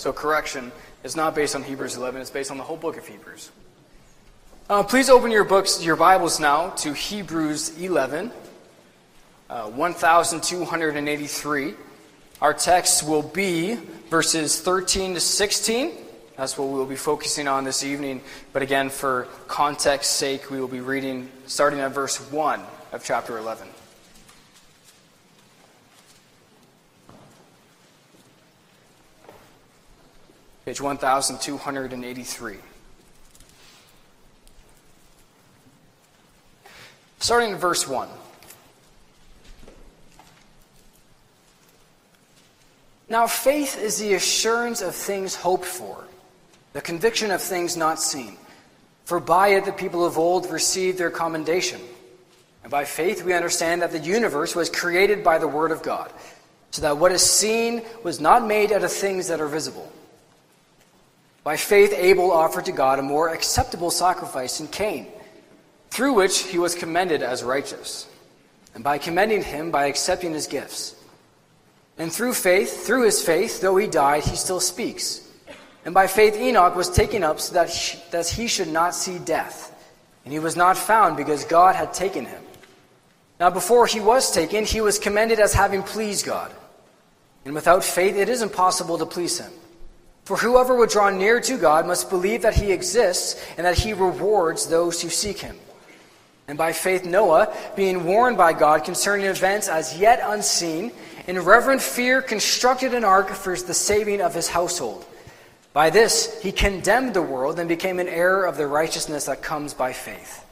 So, correction, is not based on Hebrews 11, it's based on the whole book of Hebrews. Uh, please open your books, your Bibles now to Hebrews 11, uh, 1283. Our text will be verses 13 to 16. That's what we will be focusing on this evening. But again, for context sake, we will be reading starting at verse 1 of chapter 11. Page 1283. Starting in verse 1. Now, faith is the assurance of things hoped for, the conviction of things not seen. For by it the people of old received their commendation. And by faith we understand that the universe was created by the Word of God, so that what is seen was not made out of things that are visible. By faith Abel offered to God a more acceptable sacrifice than Cain, through which he was commended as righteous. And by commending him, by accepting his gifts. And through faith, through his faith, though he died, he still speaks. And by faith Enoch was taken up so that he, that he should not see death. And he was not found because God had taken him. Now before he was taken, he was commended as having pleased God. And without faith it is impossible to please him. For whoever would draw near to God must believe that he exists and that he rewards those who seek him. And by faith Noah, being warned by God concerning events as yet unseen, in reverent fear constructed an ark for the saving of his household. By this he condemned the world and became an heir of the righteousness that comes by faith.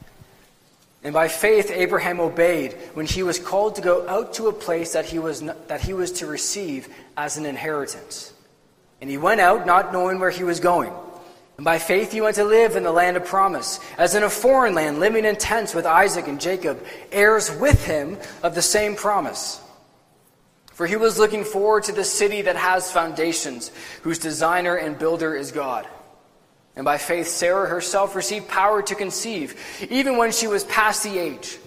And by faith Abraham obeyed when he was called to go out to a place that he was, that he was to receive as an inheritance. And he went out not knowing where he was going. And by faith he went to live in the land of promise, as in a foreign land, living in tents with Isaac and Jacob, heirs with him of the same promise. For he was looking forward to the city that has foundations, whose designer and builder is God. And by faith, Sarah herself received power to conceive, even when she was past the age,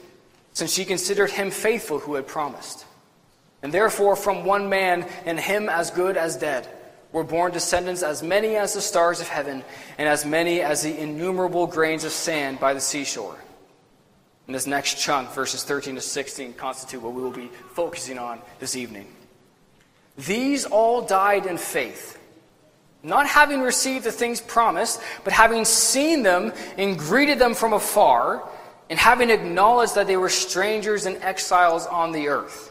since she considered him faithful who had promised. And therefore, from one man, and him as good as dead, were born descendants as many as the stars of heaven, and as many as the innumerable grains of sand by the seashore. And this next chunk, verses 13 to 16, constitute what we will be focusing on this evening. These all died in faith, not having received the things promised, but having seen them and greeted them from afar, and having acknowledged that they were strangers and exiles on the earth.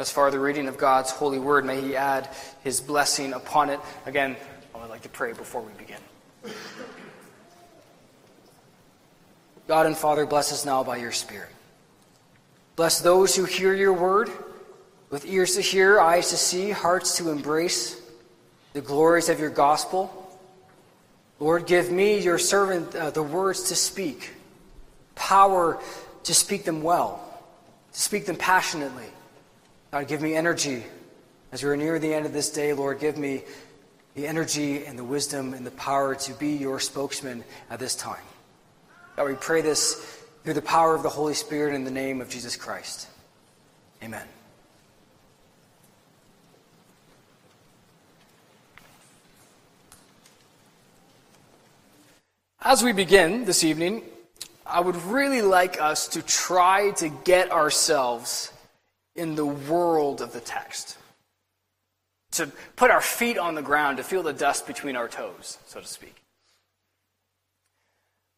As far the reading of God's holy word, may he add his blessing upon it. Again, I would like to pray before we begin. God and Father, bless us now by your Spirit. Bless those who hear your word with ears to hear, eyes to see, hearts to embrace the glories of your gospel. Lord, give me, your servant, uh, the words to speak, power to speak them well, to speak them passionately. God, give me energy as we are near the end of this day. Lord, give me the energy and the wisdom and the power to be your spokesman at this time. God, we pray this through the power of the Holy Spirit in the name of Jesus Christ. Amen. As we begin this evening, I would really like us to try to get ourselves in the world of the text. To put our feet on the ground, to feel the dust between our toes, so to speak.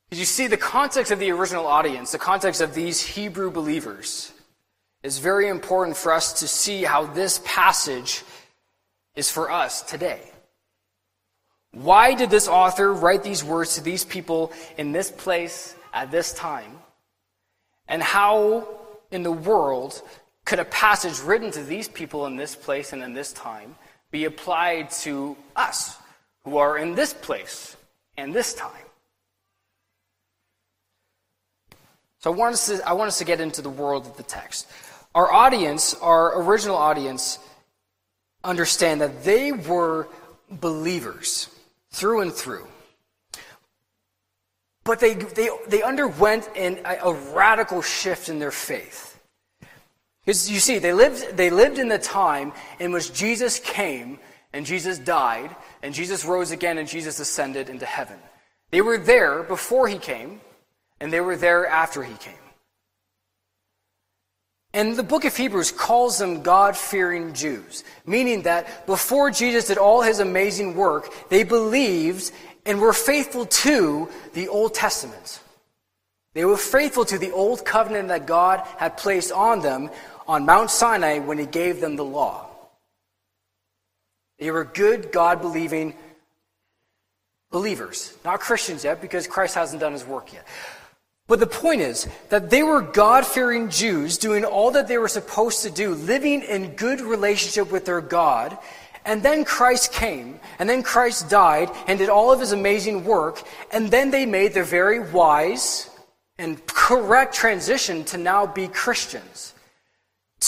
Because you see, the context of the original audience, the context of these Hebrew believers, is very important for us to see how this passage is for us today. Why did this author write these words to these people in this place at this time? And how in the world could a passage written to these people in this place and in this time be applied to us who are in this place and this time? So I want us to, I want us to get into the world of the text. Our audience, our original audience, understand that they were believers through and through. But they, they, they underwent an, a, a radical shift in their faith. Because you see, they lived, they lived in the time in which Jesus came and Jesus died and Jesus rose again and Jesus ascended into heaven. They were there before he came and they were there after he came. And the book of Hebrews calls them God fearing Jews, meaning that before Jesus did all his amazing work, they believed and were faithful to the Old Testament. They were faithful to the old covenant that God had placed on them on Mount Sinai when he gave them the law. They were good, God believing believers, not Christians yet, because Christ hasn't done his work yet. But the point is that they were God fearing Jews doing all that they were supposed to do, living in good relationship with their God, and then Christ came, and then Christ died and did all of his amazing work, and then they made their very wise and correct transition to now be Christians.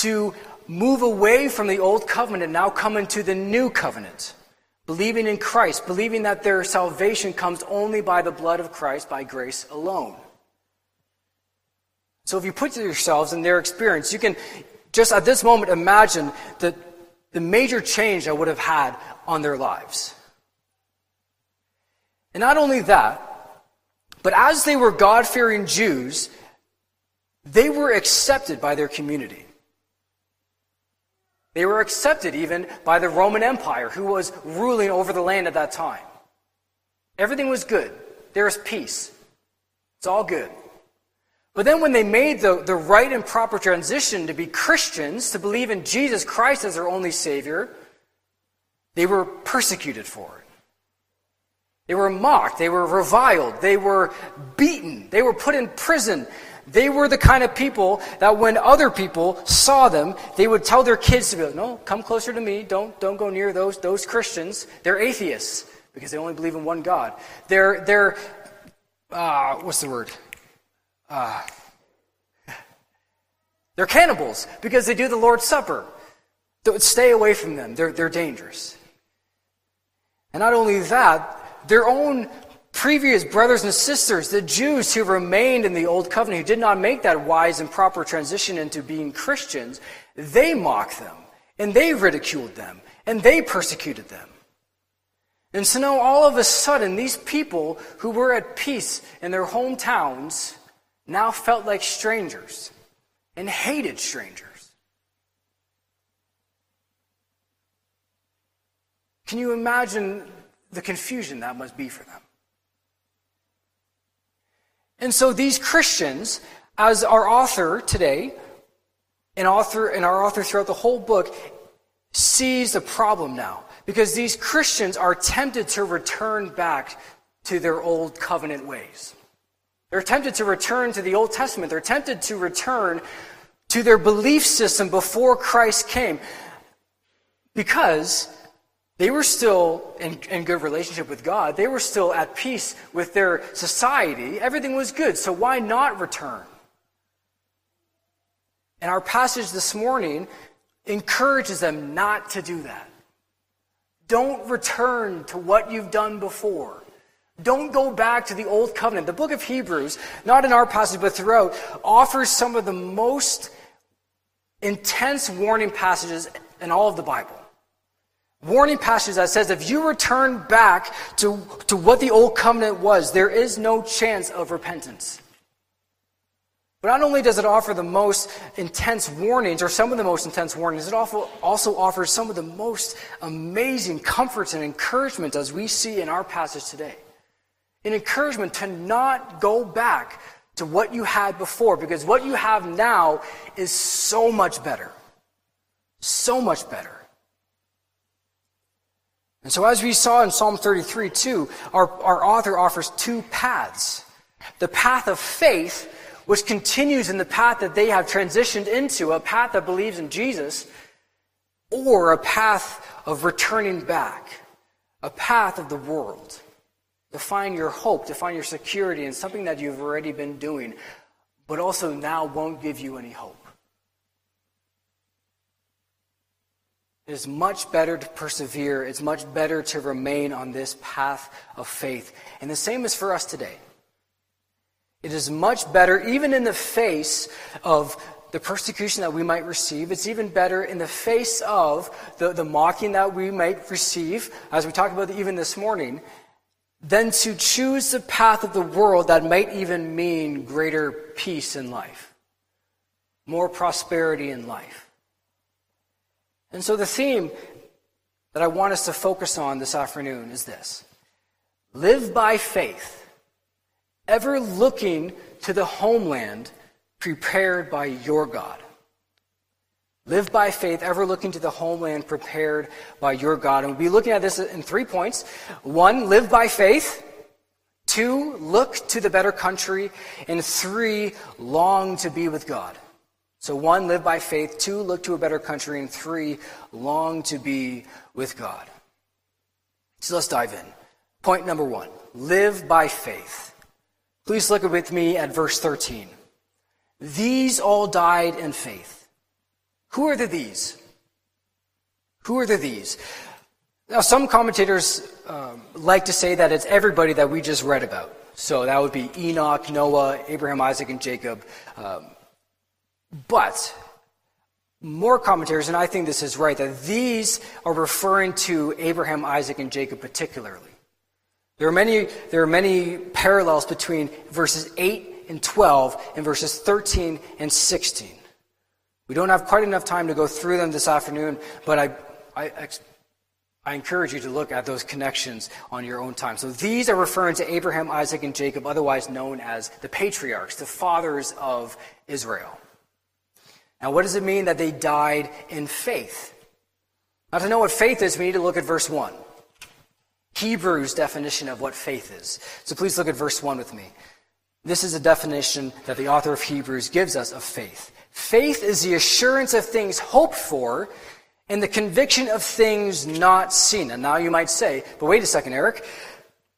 To move away from the old covenant and now come into the new covenant. Believing in Christ, believing that their salvation comes only by the blood of Christ, by grace alone. So if you put yourselves in their experience, you can just at this moment imagine the, the major change that would have had on their lives. And not only that, but as they were God fearing Jews, they were accepted by their community. They were accepted even by the Roman Empire, who was ruling over the land at that time. Everything was good. There was peace. It's all good. But then when they made the, the right and proper transition to be Christians, to believe in Jesus Christ as their only Savior, they were persecuted for it. They were mocked. They were reviled. They were beaten. They were put in prison. They were the kind of people that when other people saw them, they would tell their kids to be like, no, come closer to me. Don't, don't go near those, those Christians. They're atheists because they only believe in one God. They're, they're uh, what's the word? Uh, they're cannibals because they do the Lord's Supper. Stay away from them. They're, they're dangerous. And not only that, their own previous brothers and sisters, the Jews who remained in the Old Covenant, who did not make that wise and proper transition into being Christians, they mocked them, and they ridiculed them, and they persecuted them. And so now all of a sudden, these people who were at peace in their hometowns now felt like strangers and hated strangers. Can you imagine the confusion that must be for them? And so these Christians, as our author today, and author and our author throughout the whole book, sees the problem now. Because these Christians are tempted to return back to their old covenant ways. They're tempted to return to the Old Testament. They're tempted to return to their belief system before Christ came. Because they were still in, in, good relationship with God. They were still at peace with their society. Everything was good. So why not return? And our passage this morning encourages them not to do that. Don't return to what you've done before. Don't go back to the old covenant. The book of Hebrews, not in our passage but throughout, offers some of the most intense warning passages in all of the Bible. Warning passages that says if you return back to, to what the old covenant was, there is no chance of repentance. But not only does it offer the most intense warnings, or some of the most intense warnings, it also offers some of the most amazing comforts and encouragement as we see in our passage today an encouragement to not go back to what you had before because what you have now is so much better. So much better. And so, as we saw in Psalm 33 too, our, our author offers two paths the path of faith, which continues in the path that they have transitioned into, a path that believes in Jesus, or a path of returning back, a path of the world to find your hope, to find your security in something that you've already been doing. but also now won't give you any hope. It is much better to persevere. It's much better to remain on this path of faith. And the same is for us today. It is much better, even in the face of the persecution that we might receive. It's even better in the face of the, the mocking that we might receive, as we talked about even this morning, than to choose the path of the world that might even mean greater peace in life, more prosperity in life. And so the theme that I want us to focus on this afternoon is this Live by faith, ever looking to the homeland prepared by your God. Live by faith, ever looking to the homeland prepared by your God. And we'll be looking at this in three points. One, live by faith. Two, look to the better country. And three, long to be with God. So, one, live by faith. Two, look to a better country. And three, long to be with God. So let's dive in. Point number one live by faith. Please look with me at verse 13. These all died in faith. Who are the these? Who are the these? Now, some commentators um, like to say that it's everybody that we just read about. So that would be Enoch, Noah, Abraham, Isaac, and Jacob. Um, but more commentators, and I think this is right, that these are referring to Abraham, Isaac, and Jacob particularly. There are many, there are many parallels between verses 8 and 12 and verses 13 and 16. We don't have quite enough time to go through them this afternoon, but I, I, I encourage you to look at those connections on your own time. So these are referring to Abraham, Isaac, and Jacob, otherwise known as the patriarchs, the fathers of Israel. Now, what does it mean that they died in faith? Now, to know what faith is, we need to look at verse 1. Hebrews' definition of what faith is. So please look at verse 1 with me. This is a definition that the author of Hebrews gives us of faith. Faith is the assurance of things hoped for and the conviction of things not seen. And now you might say, but wait a second, Eric.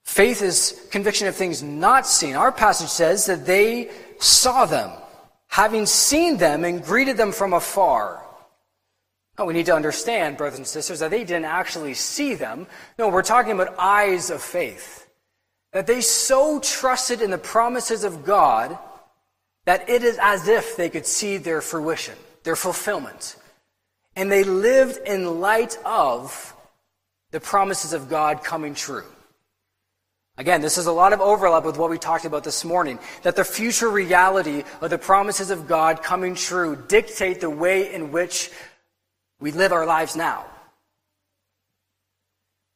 Faith is conviction of things not seen. Our passage says that they saw them having seen them and greeted them from afar. Now, we need to understand, brothers and sisters, that they didn't actually see them. No, we're talking about eyes of faith. That they so trusted in the promises of God that it is as if they could see their fruition, their fulfillment. And they lived in light of the promises of God coming true. Again, this is a lot of overlap with what we talked about this morning that the future reality of the promises of God coming true dictate the way in which we live our lives now.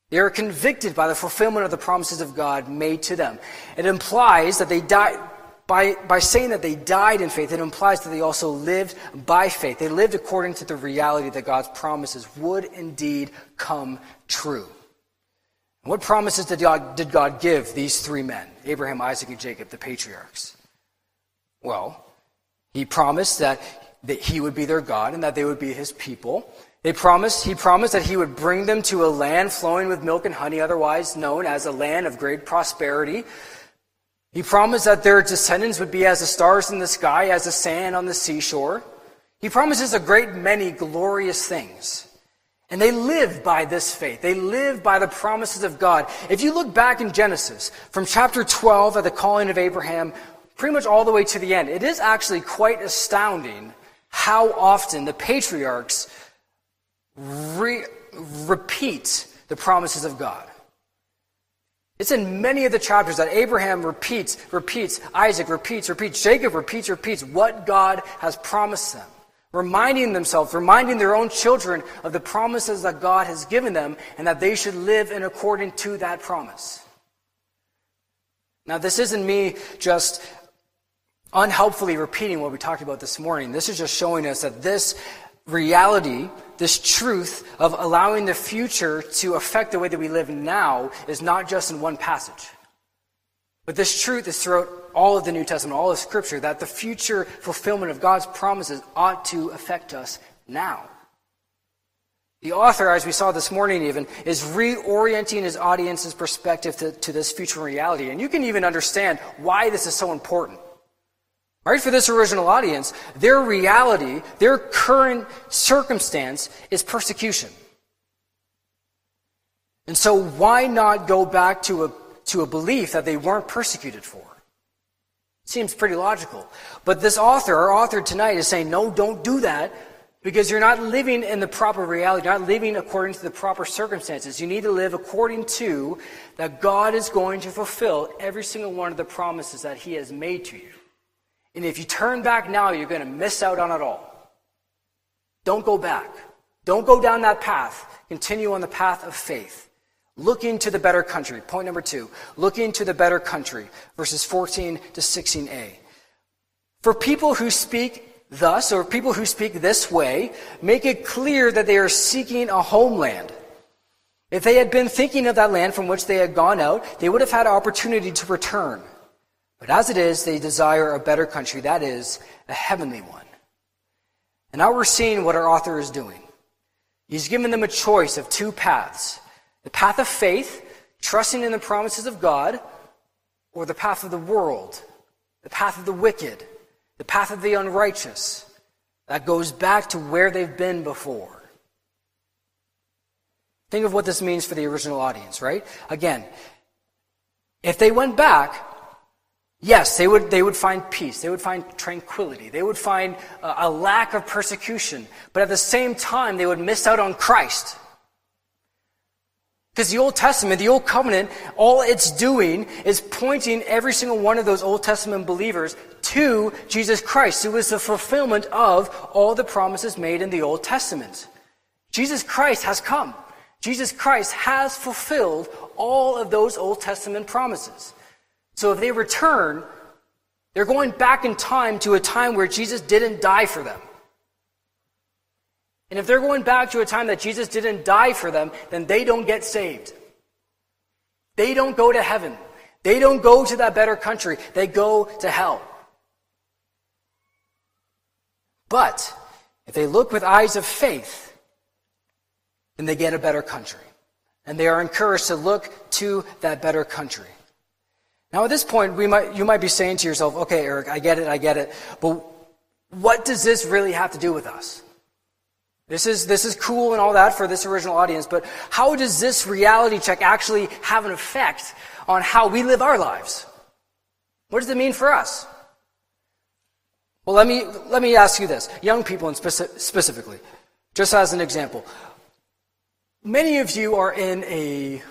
They are convicted by the fulfillment of the promises of God made to them. It implies that they died, by, by saying that they died in faith, it implies that they also lived by faith. They lived according to the reality that God's promises would indeed come true. What promises did God, did God give these three men, Abraham, Isaac, and Jacob, the patriarchs? Well, he promised that, that he would be their God and that they would be his people. They promised, he promised that he would bring them to a land flowing with milk and honey, otherwise known as a land of great prosperity. He promised that their descendants would be as the stars in the sky, as the sand on the seashore. He promises a great many glorious things. And they live by this faith. They live by the promises of God. If you look back in Genesis, from chapter 12 at the calling of Abraham, pretty much all the way to the end, it is actually quite astounding how often the patriarchs re- repeat the promises of God. It's in many of the chapters that Abraham repeats, repeats, Isaac repeats, repeats, Jacob repeats, repeats what God has promised them reminding themselves, reminding their own children of the promises that God has given them and that they should live in according to that promise. Now, this isn't me just unhelpfully repeating what we talked about this morning. This is just showing us that this reality, this truth of allowing the future to affect the way that we live now is not just in one passage. But this truth is throughout all of the New Testament, all of Scripture, that the future fulfillment of God's promises ought to affect us now. The author, as we saw this morning even, is reorienting his audience's perspective to, to this future reality. And you can even understand why this is so important. Right? For this original audience, their reality, their current circumstance is persecution. And so why not go back to a, to a belief that they weren't persecuted for? Seems pretty logical. But this author, our author tonight, is saying, no, don't do that because you're not living in the proper reality. You're not living according to the proper circumstances. You need to live according to that God is going to fulfill every single one of the promises that He has made to you. And if you turn back now, you're going to miss out on it all. Don't go back. Don't go down that path. Continue on the path of faith. Looking to the better country. Point number two. Looking to the better country. Verses 14 to 16a. For people who speak thus, or people who speak this way, make it clear that they are seeking a homeland. If they had been thinking of that land from which they had gone out, they would have had opportunity to return. But as it is, they desire a better country, that is, a heavenly one. And now we're seeing what our author is doing. He's given them a choice of two paths the path of faith, trusting in the promises of God, or the path of the world, the path of the wicked, the path of the unrighteous. That goes back to where they've been before. Think of what this means for the original audience, right? Again, if they went back, Yes, they would, they would find peace. They would find tranquility. They would find a, a lack of persecution. But at the same time, they would miss out on Christ. Because the Old Testament, the Old Covenant, all it's doing is pointing every single one of those Old Testament believers to Jesus Christ, who is the fulfillment of all the promises made in the Old Testament. Jesus Christ has come. Jesus Christ has fulfilled all of those Old Testament promises. So if they return, they're going back in time to a time where Jesus didn't die for them. And if they're going back to a time that Jesus didn't die for them, then they don't get saved. They don't go to heaven. They don't go to that better country. They go to hell. But if they look with eyes of faith, then they get a better country. And they are encouraged to look to that better country. Now, at this point, we might, you might be saying to yourself, okay, Eric, I get it, I get it, but what does this really have to do with us? This is, this is cool and all that for this original audience, but how does this reality check actually have an effect on how we live our lives? What does it mean for us? Well, let me, let me ask you this. Young people and speci- specifically, just as an example. Many of you are in a,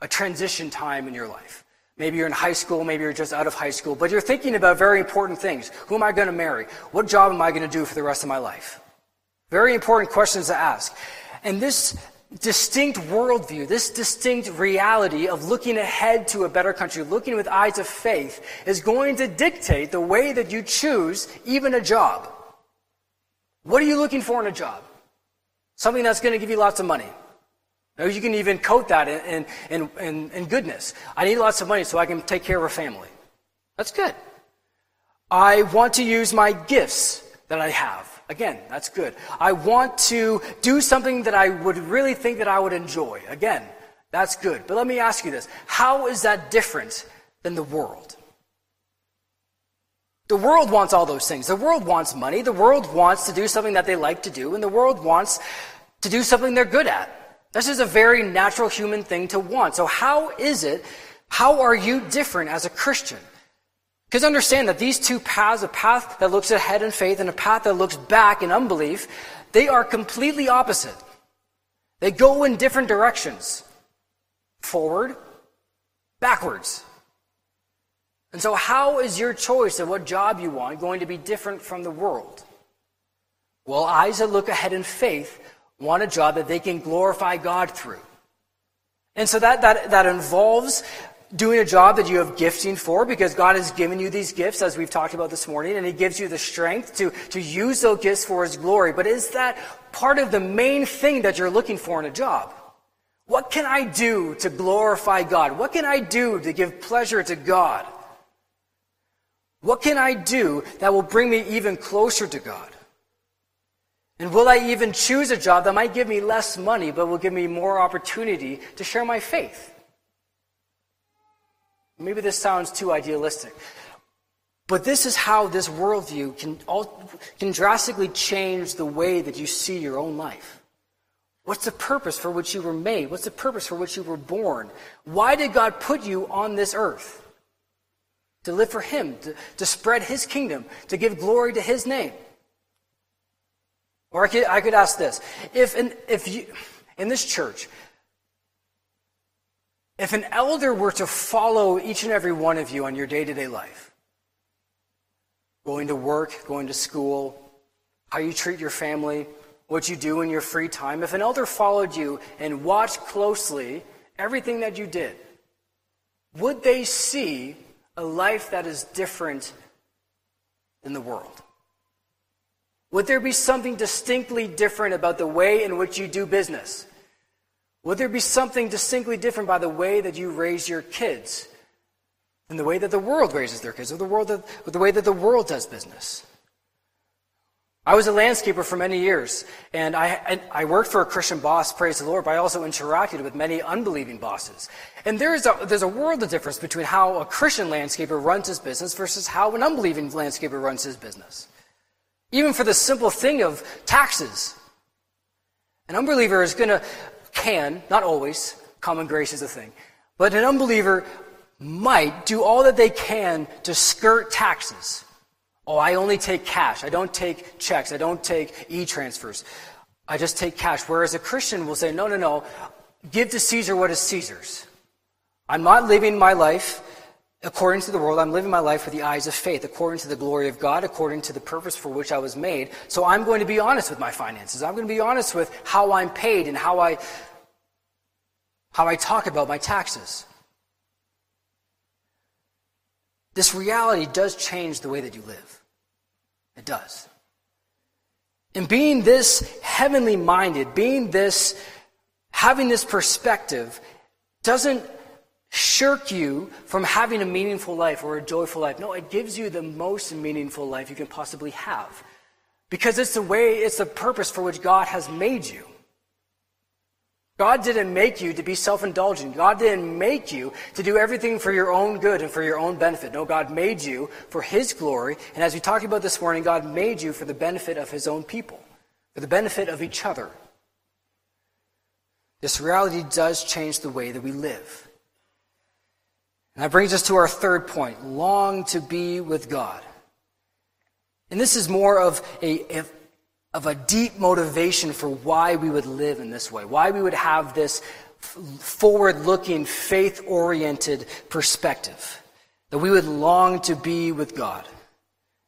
a transition time in your life. Maybe you're in high school, maybe you're just out of high school, but you're thinking about very important things. Who am I going to marry? What job am I going to do for the rest of my life? Very important questions to ask. And this distinct worldview, this distinct reality of looking ahead to a better country, looking with eyes of faith, is going to dictate the way that you choose even a job. What are you looking for in a job? Something that's going to give you lots of money. Or you can even coat that in, in, in, in goodness. I need lots of money so I can take care of a family. That's good. I want to use my gifts that I have. Again, that's good. I want to do something that I would really think that I would enjoy. Again, that's good. But let me ask you this. How is that different than the world? The world wants all those things. The world wants money. The world wants to do something that they like to do. And the world wants to do something they're good at. This is a very natural human thing to want. So, how is it, how are you different as a Christian? Because understand that these two paths, a path that looks ahead in faith and a path that looks back in unbelief, they are completely opposite. They go in different directions forward, backwards. And so, how is your choice of what job you want going to be different from the world? Well, eyes that look ahead in faith want a job that they can glorify God through. And so that, that, that involves doing a job that you have gifting for because God has given you these gifts, as we've talked about this morning, and He gives you the strength to, to use those gifts for His glory. But is that part of the main thing that you're looking for in a job? What can I do to glorify God? What can I do to give pleasure to God? What can I do that will bring me even closer to God? And will I even choose a job that might give me less money, but will give me more opportunity to share my faith? Maybe this sounds too idealistic. But this is how this worldview can, all, can drastically change the way that you see your own life. What's the purpose for which you were made? What's the purpose for which you were born? Why did God put you on this earth? To live for Him, to, to spread His kingdom, to give glory to His name. Or I could, I could ask this if, in, if you, in this church, if an elder were to follow each and every one of you on your day to day life, going to work, going to school, how you treat your family, what you do in your free time, if an elder followed you and watched closely everything that you did, would they see a life that is different than the world? Would there be something distinctly different about the way in which you do business? Would there be something distinctly different by the way that you raise your kids than the way that the world raises their kids or the, world that, or the way that the world does business? I was a landscaper for many years, and I, I worked for a Christian boss, praise the Lord, but I also interacted with many unbelieving bosses. And there's a, there's a world of difference between how a Christian landscaper runs his business versus how an unbelieving landscaper runs his business. Even for the simple thing of taxes. An unbeliever is going to, can, not always, common grace is a thing, but an unbeliever might do all that they can to skirt taxes. Oh, I only take cash. I don't take checks. I don't take e transfers. I just take cash. Whereas a Christian will say, no, no, no, give to Caesar what is Caesar's. I'm not living my life according to the world, I'm living my life with the eyes of faith, according to the glory of God, according to the purpose for which I was made. So I'm going to be honest with my finances. I'm going to be honest with how I'm paid and how I how I talk about my taxes. This reality does change the way that you live. It does. And being this heavenly minded, being this, having this perspective, doesn't shirk you from having a meaningful life or a joyful life. No, it gives you the most meaningful life you can possibly have. Because it's the way, it's the purpose for which God has made you. God didn't make you to be self indulgent. God didn't make you to do everything for your own good and for your own benefit. No, God made you for His glory. And as we talked about this morning, God made you for the benefit of His own people, for the benefit of each other. This reality does change the way that we live. And that brings us to our third point long to be with God. And this is more of a, of a deep motivation for why we would live in this way, why we would have this forward looking, faith oriented perspective, that we would long to be with God.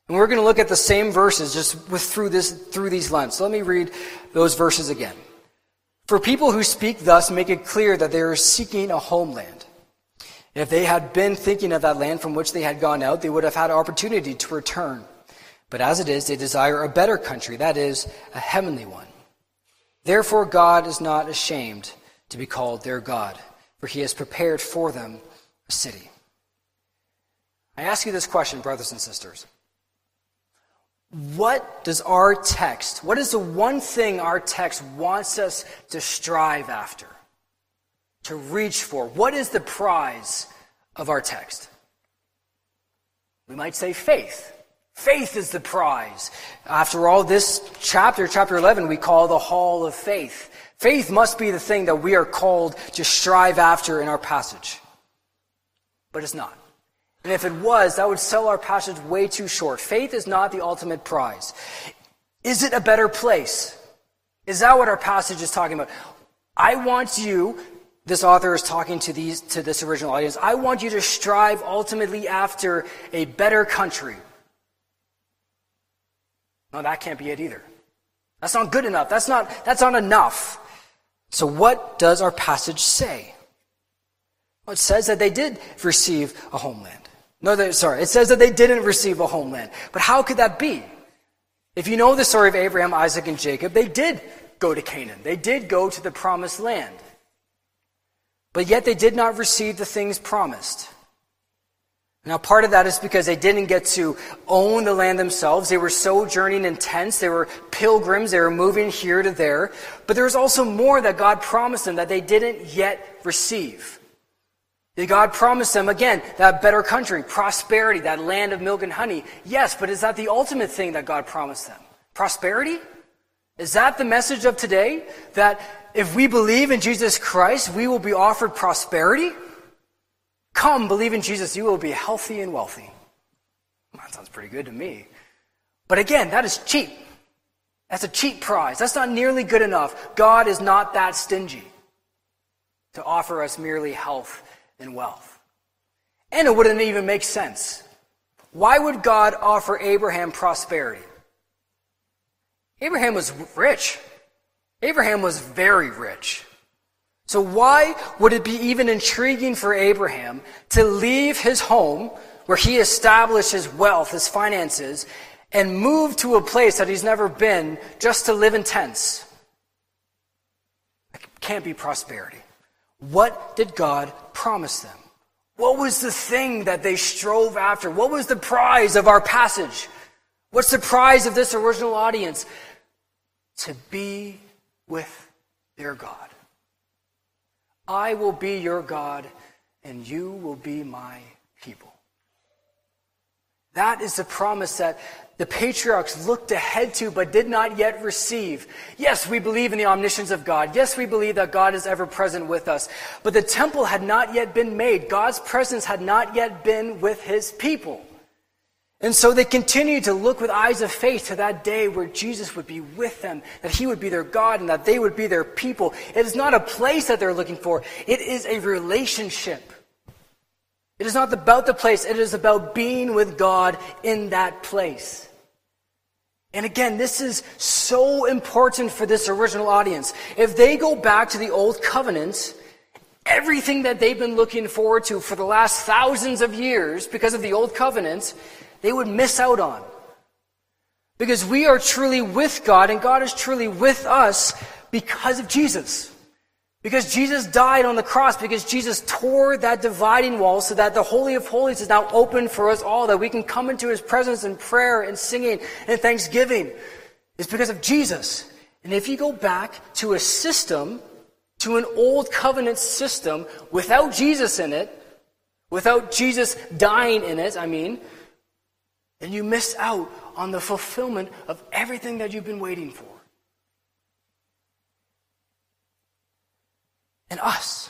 And we're going to look at the same verses just with, through, this, through these lenses. So let me read those verses again. For people who speak thus make it clear that they are seeking a homeland. If they had been thinking of that land from which they had gone out, they would have had opportunity to return. But as it is, they desire a better country, that is, a heavenly one. Therefore, God is not ashamed to be called their God, for he has prepared for them a city. I ask you this question, brothers and sisters. What does our text, what is the one thing our text wants us to strive after? To reach for. What is the prize of our text? We might say faith. Faith is the prize. After all, this chapter, chapter 11, we call the hall of faith. Faith must be the thing that we are called to strive after in our passage. But it's not. And if it was, that would sell our passage way too short. Faith is not the ultimate prize. Is it a better place? Is that what our passage is talking about? I want you this author is talking to these to this original audience. I want you to strive ultimately after a better country. No, that can't be it either. That's not good enough. That's not that's not enough. So what does our passage say? Well, it says that they did receive a homeland. No, they, sorry, it says that they didn't receive a homeland. But how could that be? If you know the story of Abraham, Isaac, and Jacob, they did go to Canaan. They did go to the promised land. But yet they did not receive the things promised. Now, part of that is because they didn't get to own the land themselves. They were sojourning in tents. They were pilgrims. They were moving here to there. But there was also more that God promised them that they didn't yet receive. God promise them, again, that better country, prosperity, that land of milk and honey? Yes, but is that the ultimate thing that God promised them? Prosperity? Is that the message of today? That if we believe in Jesus Christ, we will be offered prosperity? Come, believe in Jesus, you will be healthy and wealthy. That sounds pretty good to me. But again, that is cheap. That's a cheap prize. That's not nearly good enough. God is not that stingy to offer us merely health and wealth. And it wouldn't even make sense. Why would God offer Abraham prosperity? Abraham was rich. Abraham was very rich. So why would it be even intriguing for Abraham to leave his home where he established his wealth, his finances, and move to a place that he's never been just to live in tents? It can't be prosperity. What did God promise them? What was the thing that they strove after? What was the prize of our passage? What's the prize of this original audience? To be with their God. I will be your God, and you will be my people. That is the promise that the patriarchs looked ahead to but did not yet receive. Yes, we believe in the omniscience of God. Yes, we believe that God is ever present with us. But the temple had not yet been made. God's presence had not yet been with his people. And so they continued to look with eyes of faith to that day where Jesus would be with them, that he would be their God, and that they would be their people. It is not a place that they're looking for, it is a relationship. It is not about the place, it is about being with God in that place. And again, this is so important for this original audience. If they go back to the Old Covenant, everything that they've been looking forward to for the last thousands of years because of the Old Covenant, they would miss out on. Because we are truly with God and God is truly with us because of Jesus. Because Jesus died on the cross, because Jesus tore that dividing wall so that the Holy of Holies is now open for us all, that we can come into His presence in prayer and singing and thanksgiving. It's because of Jesus. And if you go back to a system, to an old covenant system without Jesus in it, without Jesus dying in it, I mean, then you miss out on the fulfillment of everything that you've been waiting for. and us.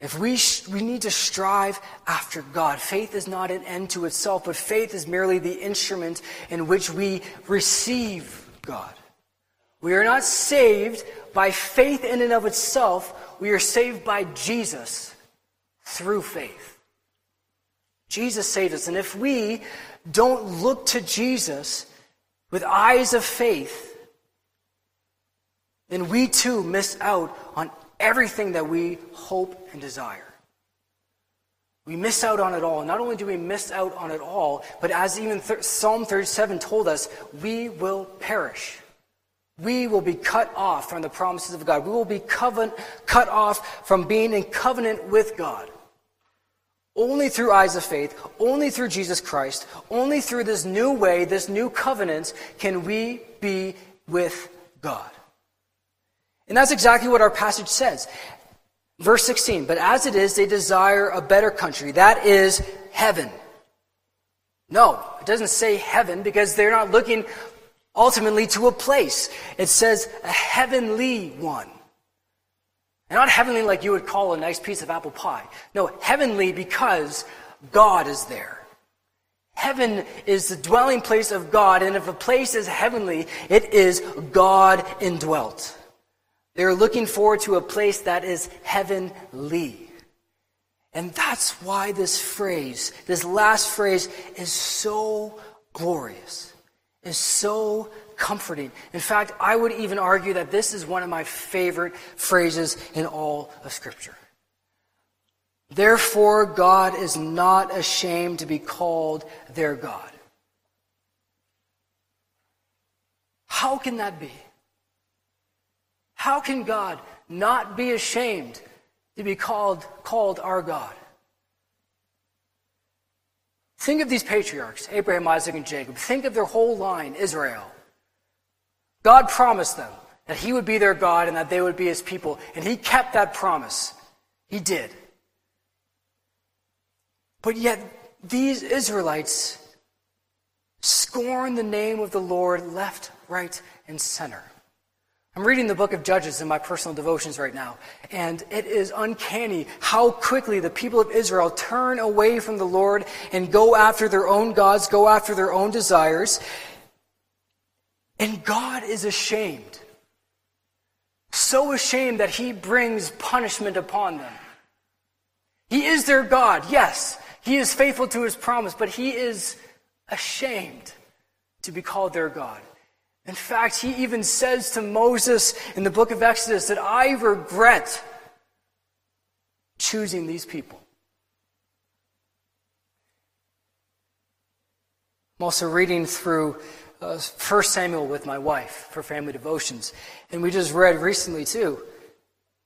If we, we need to strive after God, faith is not an end to itself, but faith is merely the instrument in which we receive God. We are not saved by faith in and of itself, we are saved by Jesus through faith. Jesus saved us. And if we don't look to Jesus with eyes of faith, then we too miss out on everything that we hope and desire. We miss out on it all. Not only do we miss out on it all, but as even th- Psalm 37 told us, we will perish. We will be cut off from the promises of God. We will be covenant, cut off from being in covenant with God. Only through eyes of faith, only through Jesus Christ, only through this new way, this new covenant, can we be with God. And that's exactly what our passage says. Verse 16, but as it is, they desire a better country. That is heaven. No, it doesn't say heaven because they're not looking ultimately to a place. It says a heavenly one. And not heavenly like you would call a nice piece of apple pie. No, heavenly because God is there. Heaven is the dwelling place of God, and if a place is heavenly, it is God indwelt. They're looking forward to a place that is heavenly. And that's why this phrase, this last phrase, is so glorious, is so comforting. In fact, I would even argue that this is one of my favorite phrases in all of Scripture. Therefore, God is not ashamed to be called their God. How can that be? How can God not be ashamed to be called, called our God? Think of these patriarchs, Abraham, Isaac, and Jacob. Think of their whole line, Israel. God promised them that He would be their God and that they would be His people, and He kept that promise. He did. But yet, these Israelites scorn the name of the Lord left, right, and center. I'm reading the book of Judges in my personal devotions right now, and it is uncanny how quickly the people of Israel turn away from the Lord and go after their own gods, go after their own desires. And God is ashamed. So ashamed that he brings punishment upon them. He is their God, yes. He is faithful to his promise, but he is ashamed to be called their God. In fact, he even says to Moses in the book of Exodus that I regret choosing these people. I'm also reading through uh, 1 Samuel with my wife for family devotions. And we just read recently, too,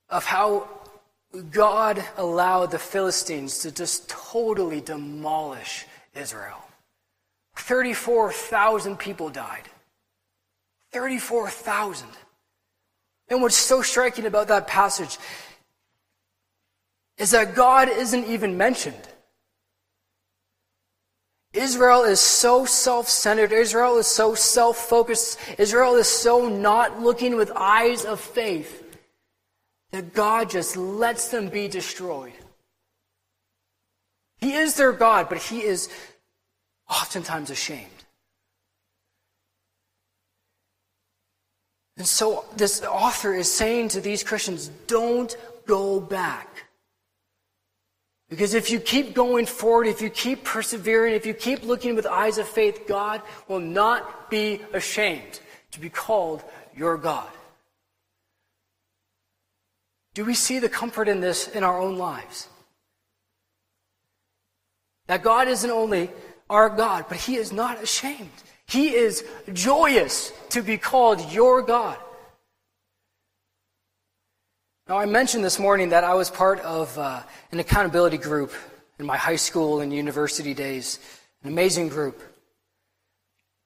of how God allowed the Philistines to just totally demolish Israel. 34,000 people died. 34,000. And what's so striking about that passage is that God isn't even mentioned. Israel is so self centered. Israel is so self focused. Israel is so not looking with eyes of faith that God just lets them be destroyed. He is their God, but He is oftentimes ashamed. And so this author is saying to these Christians, don't go back. Because if you keep going forward, if you keep persevering, if you keep looking with eyes of faith, God will not be ashamed to be called your God. Do we see the comfort in this in our own lives? That God isn't only our God, but He is not ashamed. He is joyous to be called your God. Now, I mentioned this morning that I was part of uh, an accountability group in my high school and university days, an amazing group.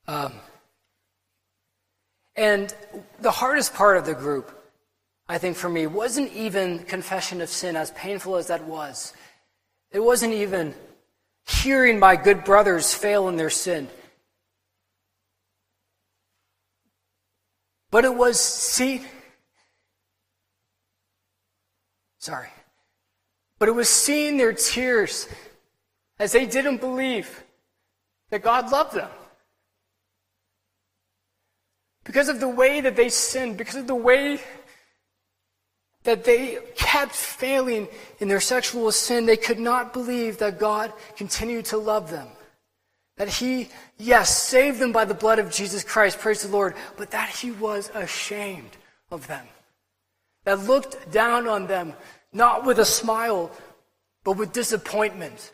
Um, and the hardest part of the group, I think for me, wasn't even confession of sin, as painful as that was. It wasn't even hearing my good brothers fail in their sin. But it was, see, sorry. But it was seeing their tears as they didn't believe that God loved them. Because of the way that they sinned, because of the way that they kept failing in their sexual sin, they could not believe that God continued to love them. That he, yes, saved them by the blood of Jesus Christ, praise the Lord, but that he was ashamed of them. That looked down on them, not with a smile, but with disappointment.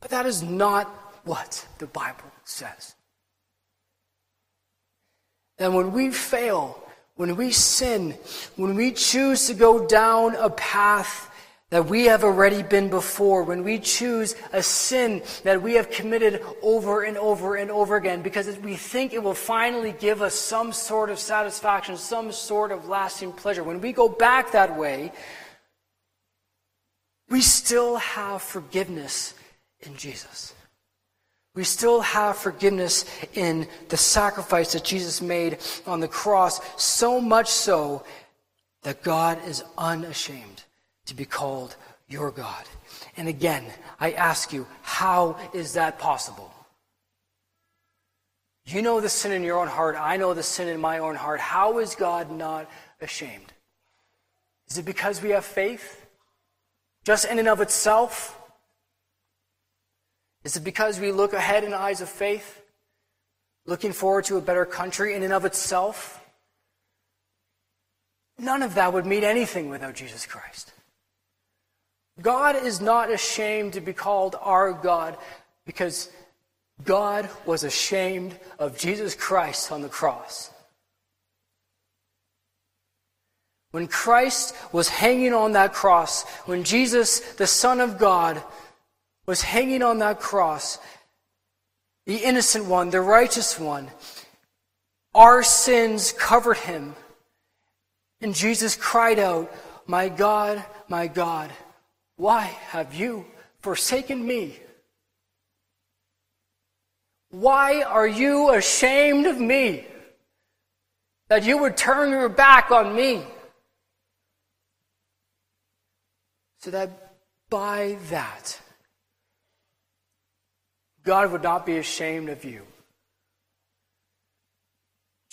But that is not what the Bible says. That when we fail, when we sin, when we choose to go down a path that we have already been before, when we choose a sin that we have committed over and over and over again, because we think it will finally give us some sort of satisfaction, some sort of lasting pleasure, when we go back that way, we still have forgiveness in Jesus. We still have forgiveness in the sacrifice that Jesus made on the cross, so much so that God is unashamed to be called your God. And again, I ask you, how is that possible? You know the sin in your own heart. I know the sin in my own heart. How is God not ashamed? Is it because we have faith? Just in and of itself? Is it because we look ahead in eyes of faith? Looking forward to a better country in and of itself? None of that would mean anything without Jesus Christ. God is not ashamed to be called our God because God was ashamed of Jesus Christ on the cross. When Christ was hanging on that cross, when Jesus, the Son of God, was hanging on that cross, the innocent one, the righteous one, our sins covered him. And Jesus cried out, My God, my God, why have you forsaken me? Why are you ashamed of me that you would turn your back on me? So that by that, God would not be ashamed of you.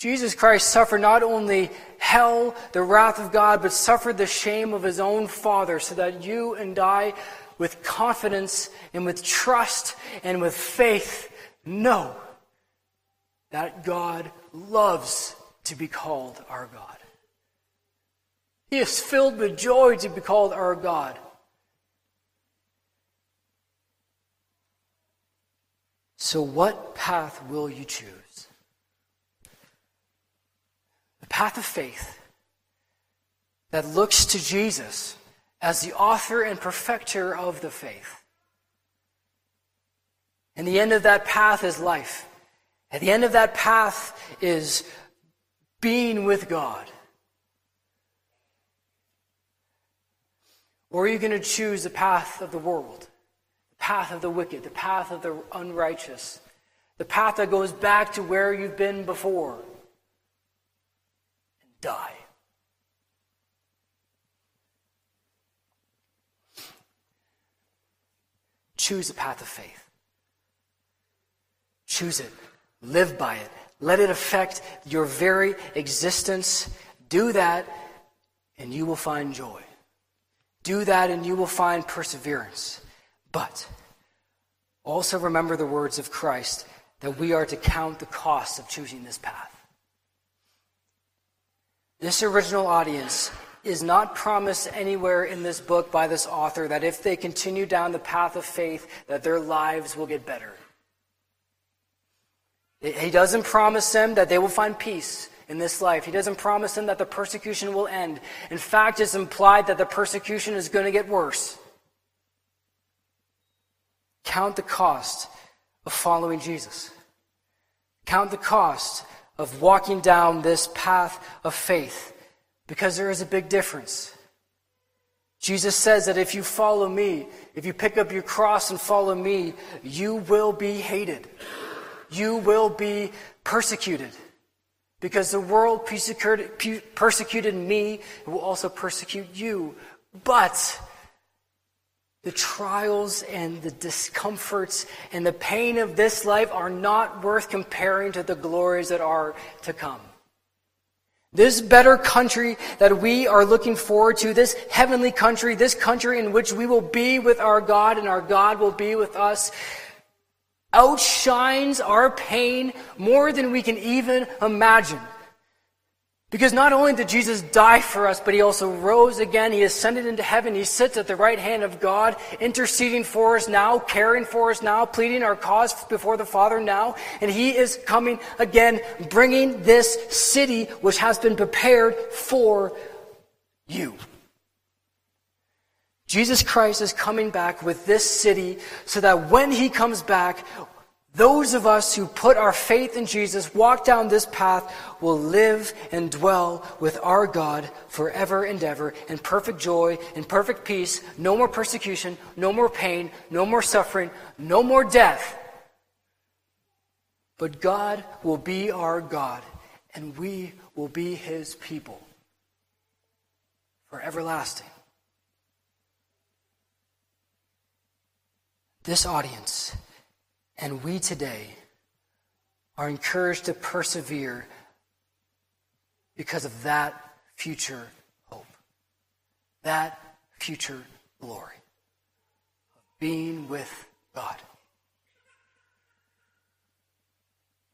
Jesus Christ suffered not only hell, the wrath of God, but suffered the shame of his own Father so that you and I, with confidence and with trust and with faith, know that God loves to be called our God. He is filled with joy to be called our God. So, what path will you choose? The path of faith that looks to Jesus as the author and perfecter of the faith. And the end of that path is life. At the end of that path is being with God. Or are you going to choose the path of the world, the path of the wicked, the path of the unrighteous, the path that goes back to where you've been before die? Choose a path of faith. Choose it. Live by it. Let it affect your very existence. Do that, and you will find joy. Do that, and you will find perseverance. But also remember the words of Christ that we are to count the cost of choosing this path. This original audience is not promised anywhere in this book by this author that if they continue down the path of faith that their lives will get better. He doesn't promise them that they will find peace in this life. He doesn't promise them that the persecution will end. In fact, it's implied that the persecution is going to get worse. Count the cost of following Jesus. Count the cost of walking down this path of faith because there is a big difference. Jesus says that if you follow me, if you pick up your cross and follow me, you will be hated you will be persecuted. Because the world persecuted, persecuted me, it will also persecute you. But the trials and the discomforts and the pain of this life are not worth comparing to the glories that are to come. This better country that we are looking forward to, this heavenly country, this country in which we will be with our God and our God will be with us, outshines our pain more than we can even imagine. Because not only did Jesus die for us, but he also rose again. He ascended into heaven. He sits at the right hand of God, interceding for us now, caring for us now, pleading our cause before the Father now. And he is coming again, bringing this city which has been prepared for you. Jesus Christ is coming back with this city so that when he comes back, those of us who put our faith in Jesus, walk down this path, will live and dwell with our God forever and ever in perfect joy, in perfect peace, no more persecution, no more pain, no more suffering, no more death. But God will be our God, and we will be his people for everlasting. This audience and we today are encouraged to persevere because of that future hope, that future glory of being with God.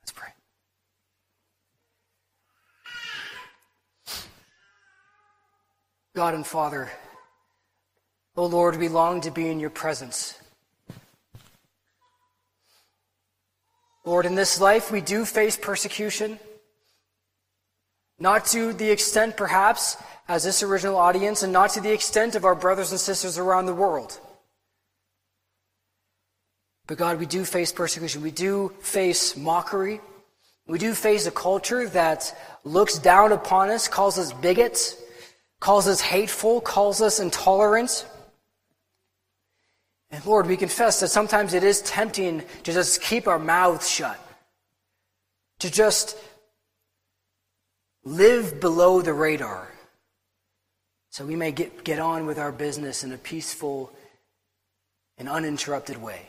Let's pray. God and Father, O oh Lord, we long to be in your presence. Lord, in this life we do face persecution. Not to the extent, perhaps, as this original audience, and not to the extent of our brothers and sisters around the world. But God, we do face persecution. We do face mockery. We do face a culture that looks down upon us, calls us bigots, calls us hateful, calls us intolerant. And Lord, we confess that sometimes it is tempting to just keep our mouths shut, to just live below the radar, so we may get, get on with our business in a peaceful and uninterrupted way.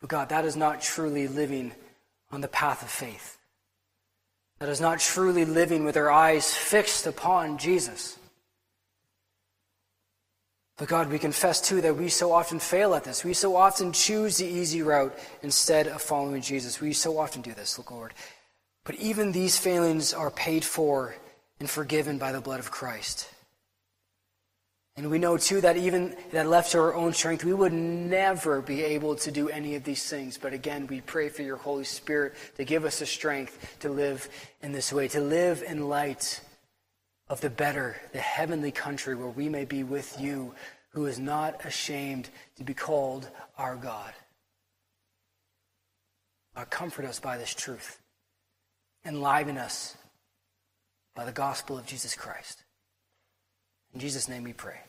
But God, that is not truly living on the path of faith. That is not truly living with our eyes fixed upon Jesus. But God, we confess too that we so often fail at this. We so often choose the easy route instead of following Jesus. We so often do this, look, Lord. But even these failings are paid for and forgiven by the blood of Christ. And we know too that even that left to our own strength, we would never be able to do any of these things. But again, we pray for your Holy Spirit to give us the strength to live in this way, to live in light of the better, the heavenly country where we may be with you, who is not ashamed to be called our God. Comfort us by this truth. Enliven us by the gospel of Jesus Christ. In Jesus' name we pray.